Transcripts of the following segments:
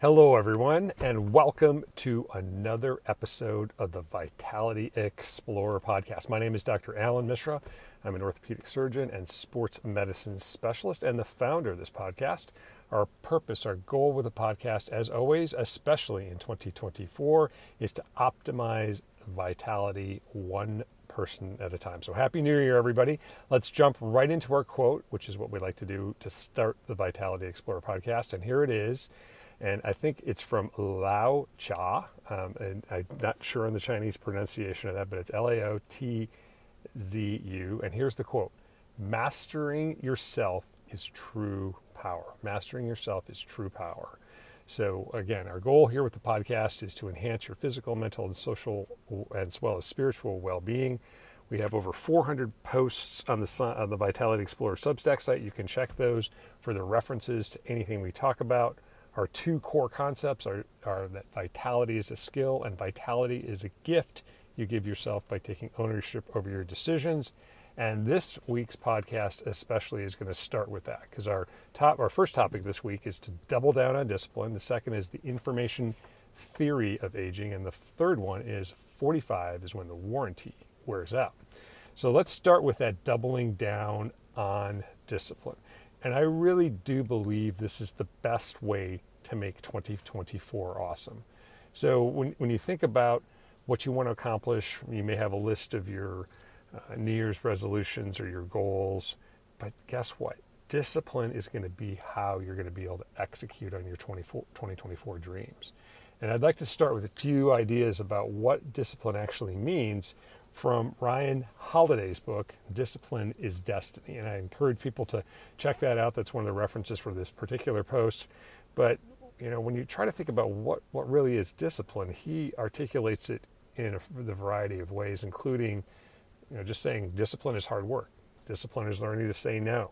Hello, everyone, and welcome to another episode of the Vitality Explorer podcast. My name is Dr. Allan Mishra. I'm an orthopedic surgeon and sports medicine specialist and the founder of this podcast. Our purpose, our goal with the podcast, as always, especially in 2024, is to optimize vitality one person at a time. So, Happy New Year, everybody. Let's jump right into our quote, which is what we like to do to start the Vitality Explorer podcast. And here it is and I think it's from Lao Cha, um, and I'm not sure on the Chinese pronunciation of that, but it's L A O T Z U. And here's the quote Mastering yourself is true power. Mastering yourself is true power. So, again, our goal here with the podcast is to enhance your physical, mental, and social, as well as spiritual well being. We have over 400 posts on the, on the Vitality Explorer Substack site. You can check those for the references to anything we talk about. Our two core concepts are, are that vitality is a skill and vitality is a gift you give yourself by taking ownership over your decisions. And this week's podcast especially is going to start with that because our top our first topic this week is to double down on discipline. The second is the information theory of aging and the third one is 45 is when the warranty wears out. So let's start with that doubling down on discipline. And I really do believe this is the best way to make 2024 awesome. So when, when you think about what you want to accomplish, you may have a list of your uh, New Year's resolutions or your goals, but guess what? Discipline is going to be how you're going to be able to execute on your 2024 dreams. And I'd like to start with a few ideas about what discipline actually means from Ryan Holiday's book, Discipline is Destiny. And I encourage people to check that out. That's one of the references for this particular post. But you know, when you try to think about what, what really is discipline, he articulates it in a, the variety of ways, including, you know, just saying discipline is hard work. Discipline is learning to say no.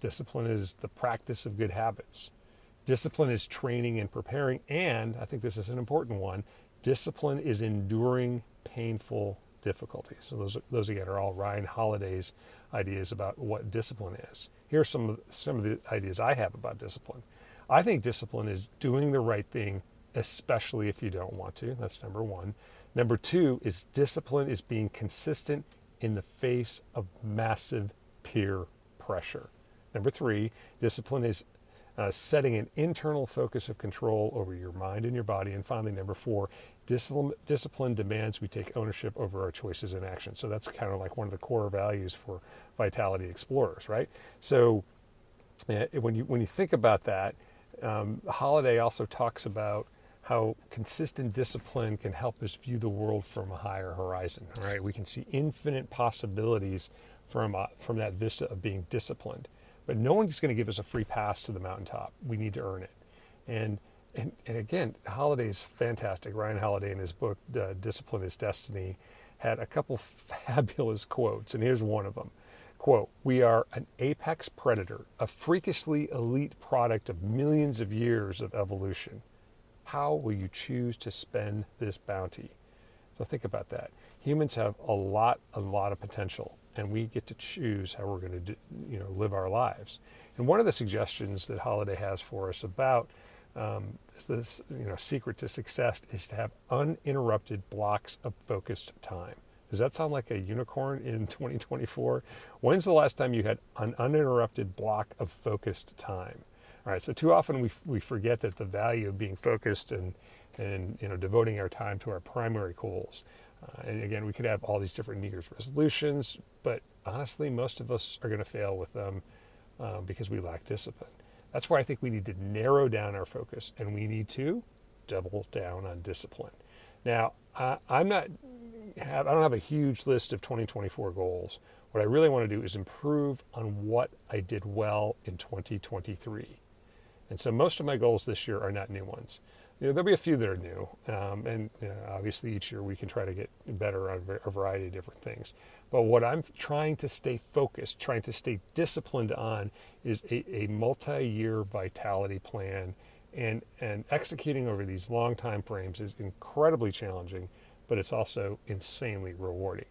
Discipline is the practice of good habits. Discipline is training and preparing. And I think this is an important one discipline is enduring painful difficulties. So those, those again are all Ryan Holiday's ideas about what discipline is. Here are some of, some of the ideas I have about discipline. I think discipline is doing the right thing, especially if you don't want to. That's number one. Number two is discipline is being consistent in the face of massive peer pressure. Number three, discipline is uh, setting an internal focus of control over your mind and your body. And finally, number four, discipline, discipline demands we take ownership over our choices and actions. So that's kind of like one of the core values for Vitality Explorers, right? So uh, when you when you think about that, um, Holiday also talks about how consistent discipline can help us view the world from a higher horizon. Right? we can see infinite possibilities from uh, from that vista of being disciplined. But no one's going to give us a free pass to the mountaintop. We need to earn it. And and, and again, Holiday's fantastic. Ryan Holiday in his book uh, Discipline is Destiny had a couple fabulous quotes, and here's one of them. Quote, we are an apex predator, a freakishly elite product of millions of years of evolution. How will you choose to spend this bounty? So think about that. Humans have a lot, a lot of potential and we get to choose how we're going to you know live our lives. And one of the suggestions that Holiday has for us about um, this you know secret to success is to have uninterrupted blocks of focused time. Does that sound like a unicorn in 2024? When's the last time you had an uninterrupted block of focused time? All right, so too often we, we forget that the value of being focused and, and you know, devoting our time to our primary goals. Uh, and again, we could have all these different New Year's resolutions, but honestly, most of us are going to fail with them uh, because we lack discipline. That's why I think we need to narrow down our focus and we need to double down on discipline. Now, I, I'm not have, I don't have a huge list of 2024 goals. What I really want to do is improve on what I did well in 2023. And so most of my goals this year are not new ones you know, there'll be a few that are new, um, and you know, obviously each year we can try to get better on a variety of different things. But what I'm trying to stay focused, trying to stay disciplined on, is a, a multi-year vitality plan, and and executing over these long time frames is incredibly challenging, but it's also insanely rewarding.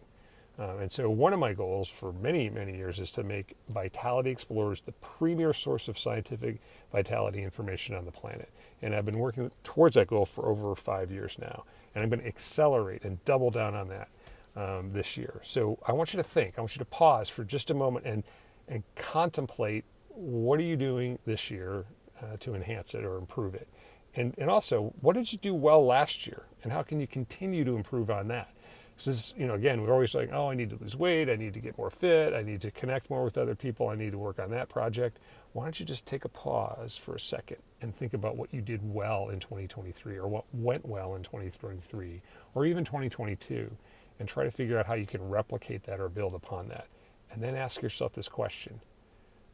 Um, and so, one of my goals for many, many years is to make Vitality Explorers the premier source of scientific vitality information on the planet. And I've been working towards that goal for over five years now. And I'm going to accelerate and double down on that um, this year. So, I want you to think, I want you to pause for just a moment and, and contemplate what are you doing this year uh, to enhance it or improve it? And, and also, what did you do well last year? And how can you continue to improve on that? Because, you know, again, we're always like, oh, I need to lose weight. I need to get more fit. I need to connect more with other people. I need to work on that project. Why don't you just take a pause for a second and think about what you did well in 2023 or what went well in 2023 or even 2022 and try to figure out how you can replicate that or build upon that. And then ask yourself this question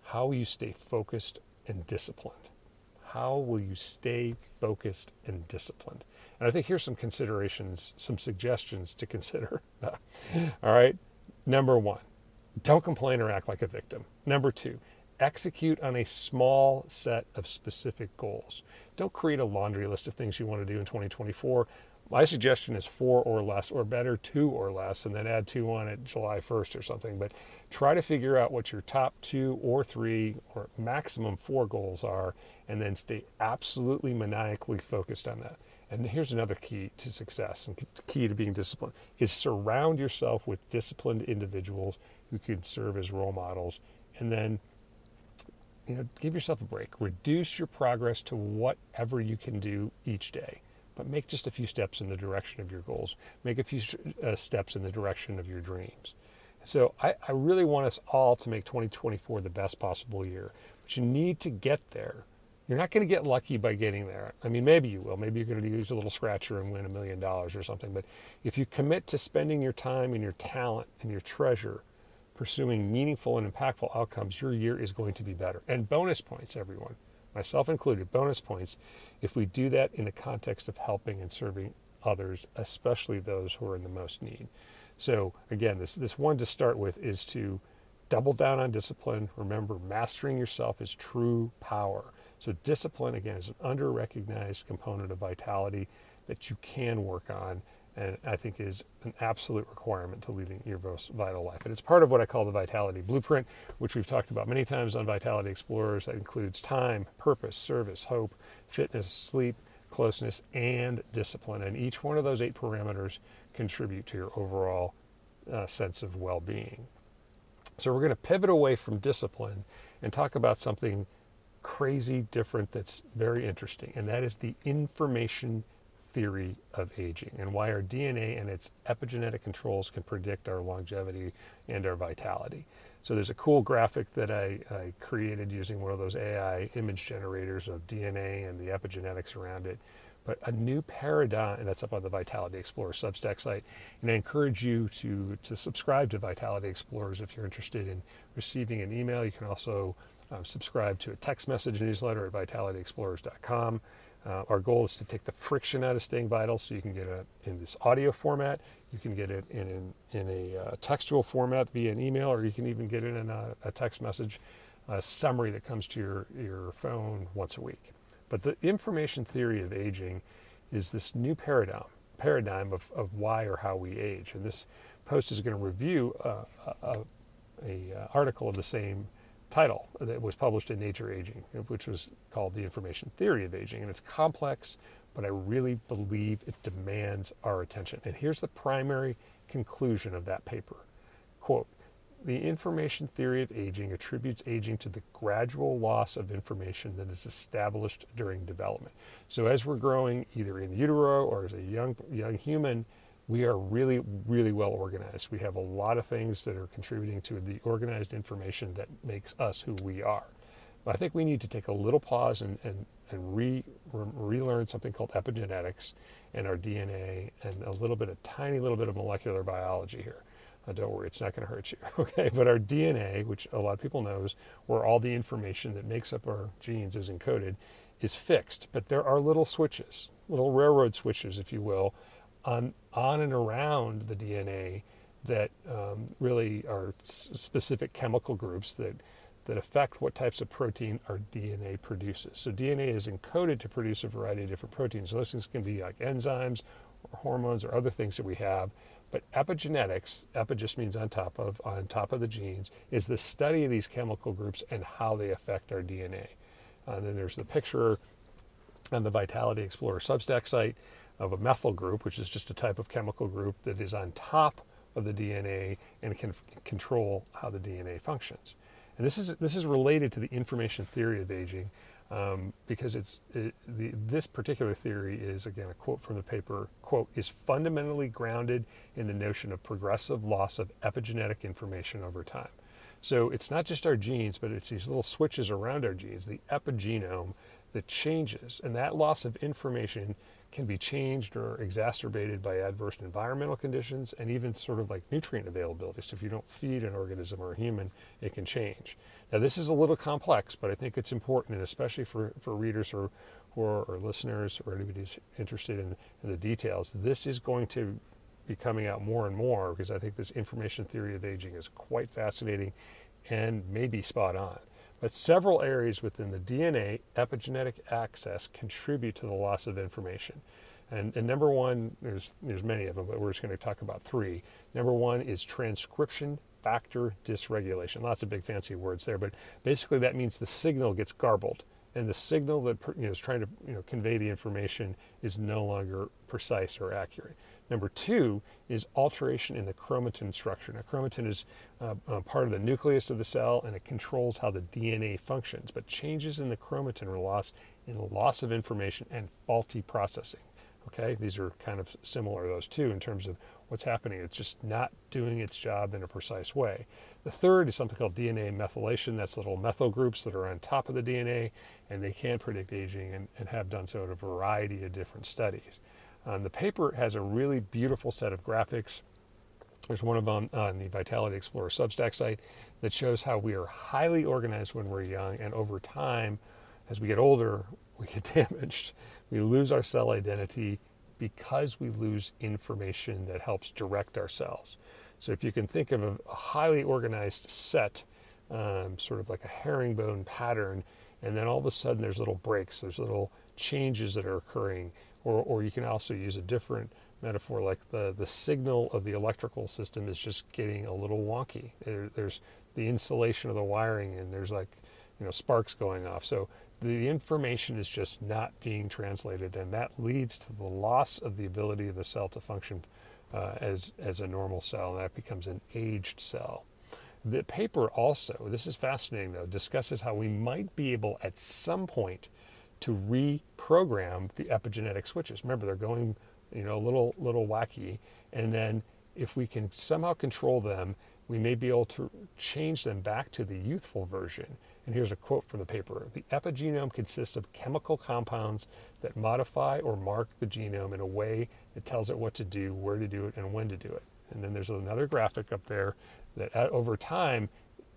How will you stay focused and disciplined? How will you stay focused and disciplined? And I think here's some considerations, some suggestions to consider. All right. Number one, don't complain or act like a victim. Number two, execute on a small set of specific goals. Don't create a laundry list of things you want to do in 2024. My suggestion is four or less, or better, two or less, and then add two on it July 1st or something. But try to figure out what your top two or three or maximum four goals are, and then stay absolutely maniacally focused on that. And here's another key to success and key to being disciplined is surround yourself with disciplined individuals who can serve as role models and then you know give yourself a break reduce your progress to whatever you can do each day but make just a few steps in the direction of your goals make a few uh, steps in the direction of your dreams so I, I really want us all to make 2024 the best possible year but you need to get there you're not going to get lucky by getting there. I mean, maybe you will. Maybe you're going to use a little scratcher and win a million dollars or something. But if you commit to spending your time and your talent and your treasure pursuing meaningful and impactful outcomes, your year is going to be better. And bonus points, everyone, myself included, bonus points if we do that in the context of helping and serving others, especially those who are in the most need. So, again, this, this one to start with is to double down on discipline. Remember, mastering yourself is true power. So, discipline, again, is an under recognized component of vitality that you can work on and I think is an absolute requirement to leading your vital life. And it's part of what I call the Vitality Blueprint, which we've talked about many times on Vitality Explorers. That includes time, purpose, service, hope, fitness, sleep, closeness, and discipline. And each one of those eight parameters contribute to your overall uh, sense of well being. So, we're going to pivot away from discipline and talk about something crazy different that's very interesting, and that is the information theory of aging and why our DNA and its epigenetic controls can predict our longevity and our vitality. So there's a cool graphic that I, I, created using one of those AI image generators of DNA and the epigenetics around it. But a new paradigm, and that's up on the Vitality Explorer Substack site. And I encourage you to, to subscribe to Vitality Explorers if you're interested in receiving an email. You can also uh, subscribe to a text message newsletter at vitalityexplorers.com. Uh, our goal is to take the friction out of staying vital so you can get it in this audio format, you can get it in, in, in a uh, textual format via an email, or you can even get it in a, a text message a summary that comes to your, your phone once a week. But the information theory of aging is this new paradigm paradigm of, of why or how we age. And this post is going to review uh, a, a, a, uh, article of the same title that was published in Nature Aging, which was called The Information Theory of Aging. And it's complex, but I really believe it demands our attention. And here's the primary conclusion of that paper quote, the information theory of aging attributes aging to the gradual loss of information that is established during development. So, as we're growing either in utero or as a young, young human, we are really, really well organized. We have a lot of things that are contributing to the organized information that makes us who we are. But I think we need to take a little pause and, and, and re, relearn something called epigenetics and our DNA and a little bit, a tiny little bit of molecular biology here. Uh, don't worry, it's not going to hurt you. Okay, but our DNA, which a lot of people knows, where all the information that makes up our genes is encoded, is fixed. But there are little switches, little railroad switches, if you will, on, on and around the DNA that um, really are s- specific chemical groups that that affect what types of protein our DNA produces. So DNA is encoded to produce a variety of different proteins. So those things can be like enzymes or hormones or other things that we have. But epigenetics, epi just means on top of, on top of the genes, is the study of these chemical groups and how they affect our DNA. And then there's the picture on the Vitality Explorer Substack site of a methyl group, which is just a type of chemical group that is on top of the DNA and can control how the DNA functions. And this is this is related to the information theory of aging, um, because it's it, the, this particular theory is again a quote from the paper. Quote is fundamentally grounded in the notion of progressive loss of epigenetic information over time. So it's not just our genes, but it's these little switches around our genes, the epigenome, that changes, and that loss of information can be changed or exacerbated by adverse environmental conditions and even sort of like nutrient availability. So if you don't feed an organism or a human, it can change. Now this is a little complex, but I think it's important, and especially for, for readers or, or, or listeners or anybody who's interested in, in the details, this is going to be coming out more and more because I think this information theory of aging is quite fascinating and maybe spot on. But several areas within the DNA epigenetic access contribute to the loss of information. And, and, number one, there's, there's many of them, but we're just going to talk about three. Number one is transcription factor dysregulation. Lots of big fancy words there, but basically that means the signal gets garbled. And the signal that you know, is trying to you know, convey the information is no longer precise or accurate. Number two is alteration in the chromatin structure. Now, chromatin is uh, uh, part of the nucleus of the cell and it controls how the DNA functions, but changes in the chromatin are loss in loss of information and faulty processing. Okay, these are kind of similar, to those two, in terms of what's happening. It's just not doing its job in a precise way. The third is something called DNA methylation. That's little methyl groups that are on top of the DNA, and they can predict aging and, and have done so in a variety of different studies. Um, the paper has a really beautiful set of graphics. There's one of them on the Vitality Explorer Substack site that shows how we are highly organized when we're young, and over time, as we get older, we get damaged. We lose our cell identity because we lose information that helps direct our cells. So if you can think of a, a highly organized set, um, sort of like a herringbone pattern, and then all of a sudden there's little breaks, there's little changes that are occurring, or, or you can also use a different metaphor like the, the signal of the electrical system is just getting a little wonky. There, there's the insulation of the wiring and there's like, you know, sparks going off. So the information is just not being translated and that leads to the loss of the ability of the cell to function uh, as, as a normal cell and that becomes an aged cell. The paper also, this is fascinating though, discusses how we might be able at some point to reprogram the epigenetic switches. Remember, they're going, you know, a little little wacky, and then if we can somehow control them, we may be able to change them back to the youthful version. And here's a quote from the paper The epigenome consists of chemical compounds that modify or mark the genome in a way that tells it what to do, where to do it, and when to do it. And then there's another graphic up there that uh, over time,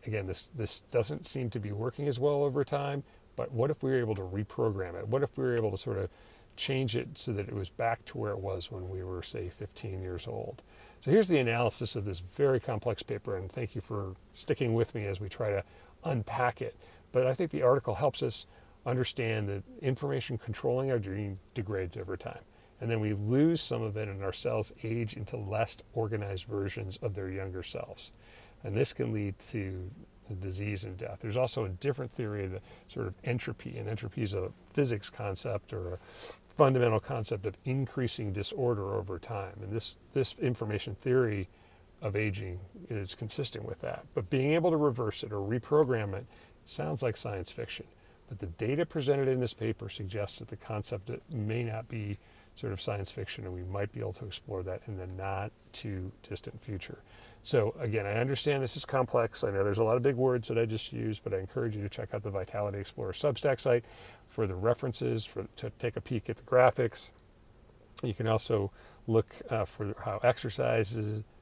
again, this, this doesn't seem to be working as well over time, but what if we were able to reprogram it? What if we were able to sort of change it so that it was back to where it was when we were, say, 15 years old? So here's the analysis of this very complex paper, and thank you for sticking with me as we try to unpack it. But I think the article helps us understand that information controlling our gene degrades over time. And then we lose some of it, and our cells age into less organized versions of their younger selves. And this can lead to disease and death. There's also a different theory of the sort of entropy, and entropy is a physics concept or a fundamental concept of increasing disorder over time. And this, this information theory of aging is consistent with that. But being able to reverse it or reprogram it sounds like science fiction. But the data presented in this paper suggests that the concept may not be sort of science fiction, and we might be able to explore that in the not too distant future. So again, I understand this is complex. I know there's a lot of big words that I just used, but I encourage you to check out the Vitality Explorer Substack site for the references, for to take a peek at the graphics. You can also look uh, for how exercise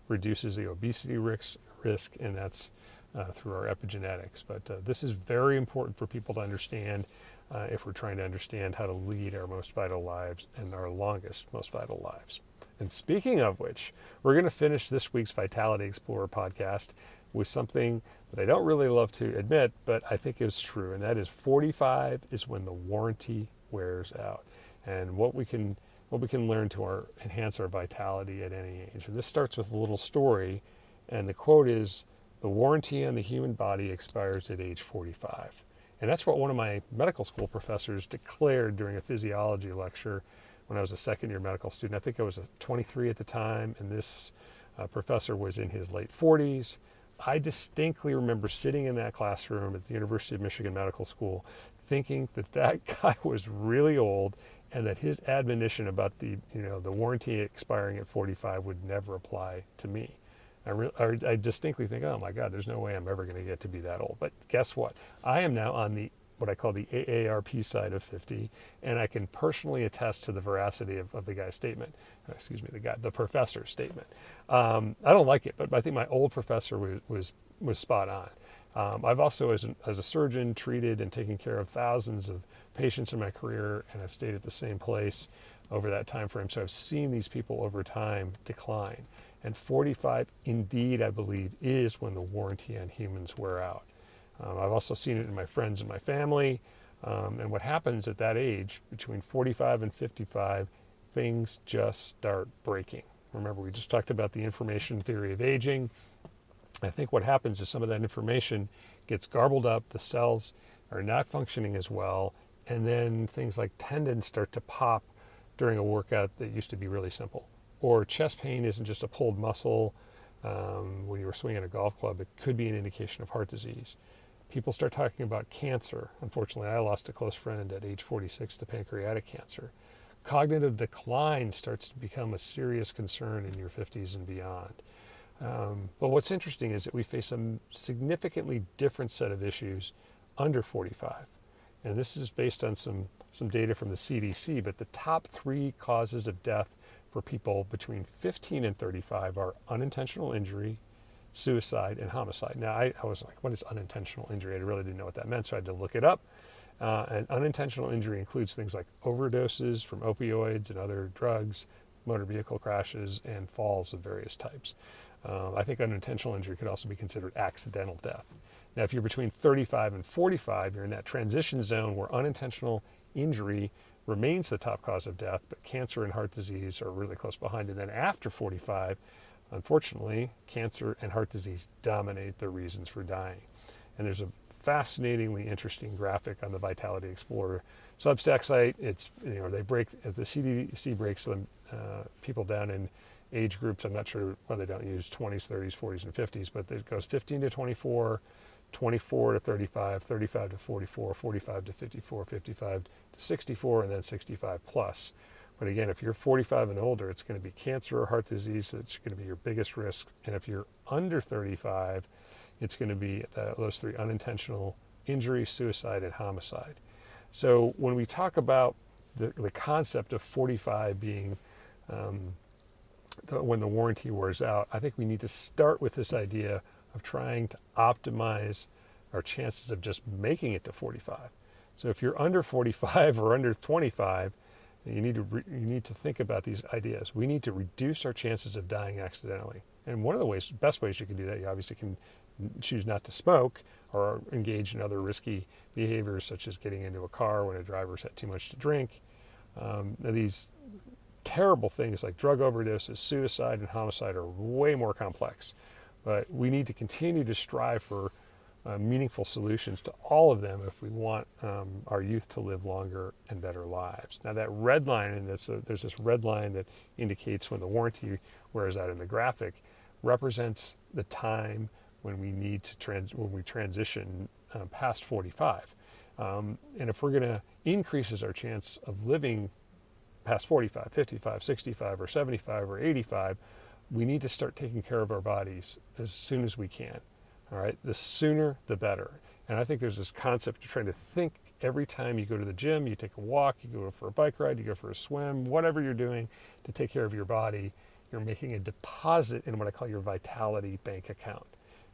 reduces the obesity risk, risk and that's uh, through our epigenetics. But uh, this is very important for people to understand uh, if we're trying to understand how to lead our most vital lives and our longest, most vital lives. And speaking of which, we're going to finish this week's Vitality Explorer podcast with something that I don't really love to admit, but I think is true, and that is 45 is when the warranty wears out. And what we can what we can learn to our, enhance our vitality at any age. And this starts with a little story, and the quote is The warranty on the human body expires at age 45. And that's what one of my medical school professors declared during a physiology lecture when I was a second year medical student. I think I was 23 at the time, and this uh, professor was in his late 40s. I distinctly remember sitting in that classroom at the University of Michigan Medical School thinking that that guy was really old and that his admonition about the you know the warranty expiring at 45 would never apply to me. I, re- I distinctly think, oh my God, there's no way I'm ever going to get to be that old. But guess what? I am now on the what I call the AARP side of 50, and I can personally attest to the veracity of, of the guy's statement. Uh, excuse me, the guy, the professor's statement. Um, I don't like it, but I think my old professor was was, was spot on. Um, I've also, as, an, as a surgeon, treated and taken care of thousands of patients in my career, and I've stayed at the same place over that time frame. So I've seen these people over time decline. And 45, indeed, I believe, is when the warranty on humans wear out. Um, I've also seen it in my friends and my family. Um, and what happens at that age, between 45 and 55, things just start breaking. Remember, we just talked about the information theory of aging. I think what happens is some of that information gets garbled up, the cells are not functioning as well, and then things like tendons start to pop during a workout that used to be really simple. Or chest pain isn't just a pulled muscle um, when you were swinging a golf club, it could be an indication of heart disease. People start talking about cancer. Unfortunately, I lost a close friend at age 46 to pancreatic cancer. Cognitive decline starts to become a serious concern in your 50s and beyond. Um, but what's interesting is that we face a significantly different set of issues under 45. And this is based on some, some data from the CDC, but the top three causes of death for people between 15 and 35 are unintentional injury, suicide, and homicide. Now, I, I was like, what is unintentional injury? I really didn't know what that meant, so I had to look it up. Uh, and unintentional injury includes things like overdoses from opioids and other drugs, motor vehicle crashes, and falls of various types. Uh, I think unintentional injury could also be considered accidental death. Now, if you're between 35 and 45, you're in that transition zone where unintentional injury remains the top cause of death, but cancer and heart disease are really close behind. And then after 45, unfortunately, cancer and heart disease dominate the reasons for dying. And there's a fascinatingly interesting graphic on the Vitality Explorer Substack site. It's you know they break the CDC breaks them uh, people down in age groups. I'm not sure why they don't use 20s, 30s, 40s, and 50s, but it goes 15 to 24, 24 to 35, 35 to 44, 45 to 54, 55 to 64, and then 65 plus. But again, if you're 45 and older, it's going to be cancer or heart disease that's going to be your biggest risk. And if you're under 35, it's going to be those three unintentional injury, suicide, and homicide. So when we talk about the, the concept of 45 being um, the, when the warranty wears out, I think we need to start with this idea of trying to optimize our chances of just making it to 45. So if you're under 45 or under 25, you need to re, you need to think about these ideas. We need to reduce our chances of dying accidentally. And one of the ways, best ways you can do that, you obviously can choose not to smoke or engage in other risky behaviors, such as getting into a car when a driver's had too much to drink. Um, these terrible things like drug overdoses, suicide, and homicide are way more complex. But we need to continue to strive for uh, meaningful solutions to all of them if we want um, our youth to live longer and better lives. Now, that red line, and this, uh, there's this red line that indicates when the warranty wears out in the graphic, represents the time when we need to trans- when we transition uh, past 45. Um, and if we're going to increases our chance of living past 45, 55, 65, or 75, or 85, we need to start taking care of our bodies as soon as we can. All right, the sooner the better. And I think there's this concept of trying to think every time you go to the gym, you take a walk, you go for a bike ride, you go for a swim, whatever you're doing to take care of your body, you're making a deposit in what I call your vitality bank account.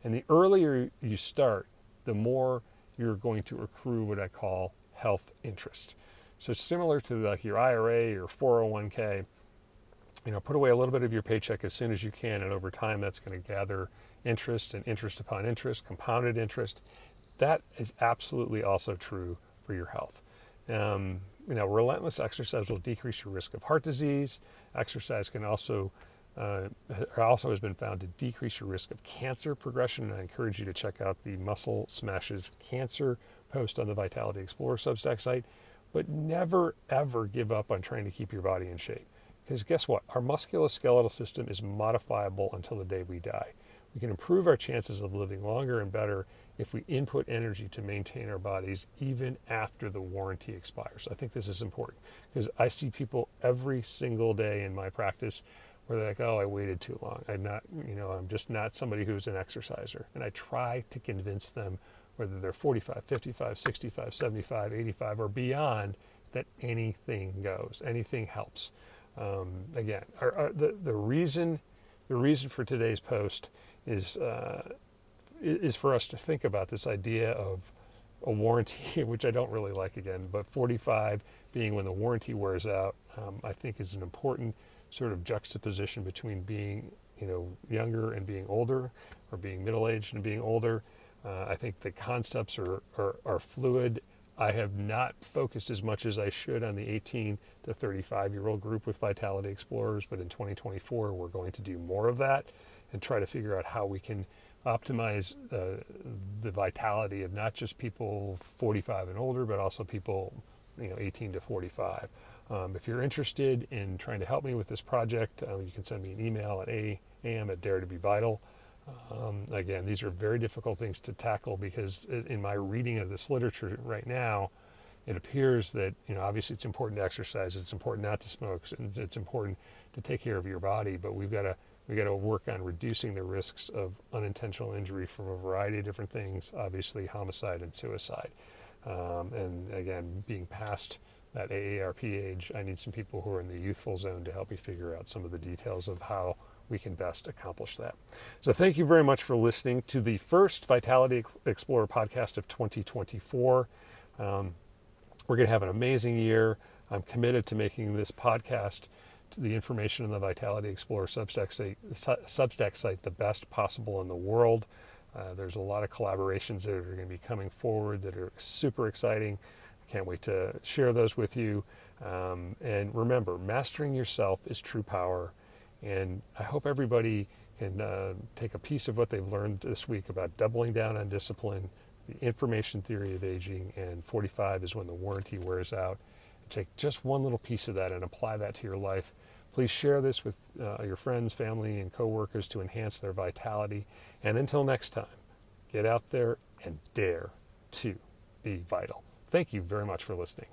And the earlier you start, the more you're going to accrue what I call health interest. So similar to like your IRA or 401k, you know, put away a little bit of your paycheck as soon as you can, and over time, that's going to gather interest and interest upon interest, compounded interest. That is absolutely also true for your health. Um, you know, relentless exercise will decrease your risk of heart disease. Exercise can also uh, also has been found to decrease your risk of cancer progression. And I encourage you to check out the Muscle Smashes Cancer post on the Vitality Explorer Substack site. But never ever give up on trying to keep your body in shape. Because guess what? Our musculoskeletal system is modifiable until the day we die. We can improve our chances of living longer and better if we input energy to maintain our bodies even after the warranty expires. I think this is important because I see people every single day in my practice where they're like, "Oh, I waited too long. I'm not, you know, I'm just not somebody who's an exerciser." And I try to convince them whether they're 45, 55, 65, 75, 85 or beyond that anything goes. Anything helps. Um, again, our, our, the the reason the reason for today's post is uh, is for us to think about this idea of a warranty, which I don't really like again, but 45 being when the warranty wears out, um, I think is an important sort of juxtaposition between being you know younger and being older, or being middle aged and being older. Uh, I think the concepts are, are, are fluid I have not focused as much as I should on the 18 to 35 year old group with Vitality Explorers, but in 2024 we're going to do more of that and try to figure out how we can optimize uh, the vitality of not just people 45 and older, but also people you know 18 to 45. Um, if you're interested in trying to help me with this project, uh, you can send me an email at am at dare to be vital. Um, again, these are very difficult things to tackle because in my reading of this literature right now, it appears that you know obviously it's important to exercise, it's important not to smoke, it's important to take care of your body, but we've got to we got to work on reducing the risks of unintentional injury from a variety of different things, obviously homicide and suicide. Um, and again, being past that AARP age, I need some people who are in the youthful zone to help me figure out some of the details of how we can best accomplish that. So, thank you very much for listening to the first Vitality Explorer podcast of 2024. Um, we're going to have an amazing year. I'm committed to making this podcast, the information in the Vitality Explorer Substack site, Substack site the best possible in the world. Uh, there's a lot of collaborations that are going to be coming forward that are super exciting. I can't wait to share those with you. Um, and remember, mastering yourself is true power. And I hope everybody can uh, take a piece of what they've learned this week about doubling down on discipline, the information theory of aging, and 45 is when the warranty wears out. Take just one little piece of that and apply that to your life. Please share this with uh, your friends, family, and coworkers to enhance their vitality. And until next time, get out there and dare to be vital. Thank you very much for listening.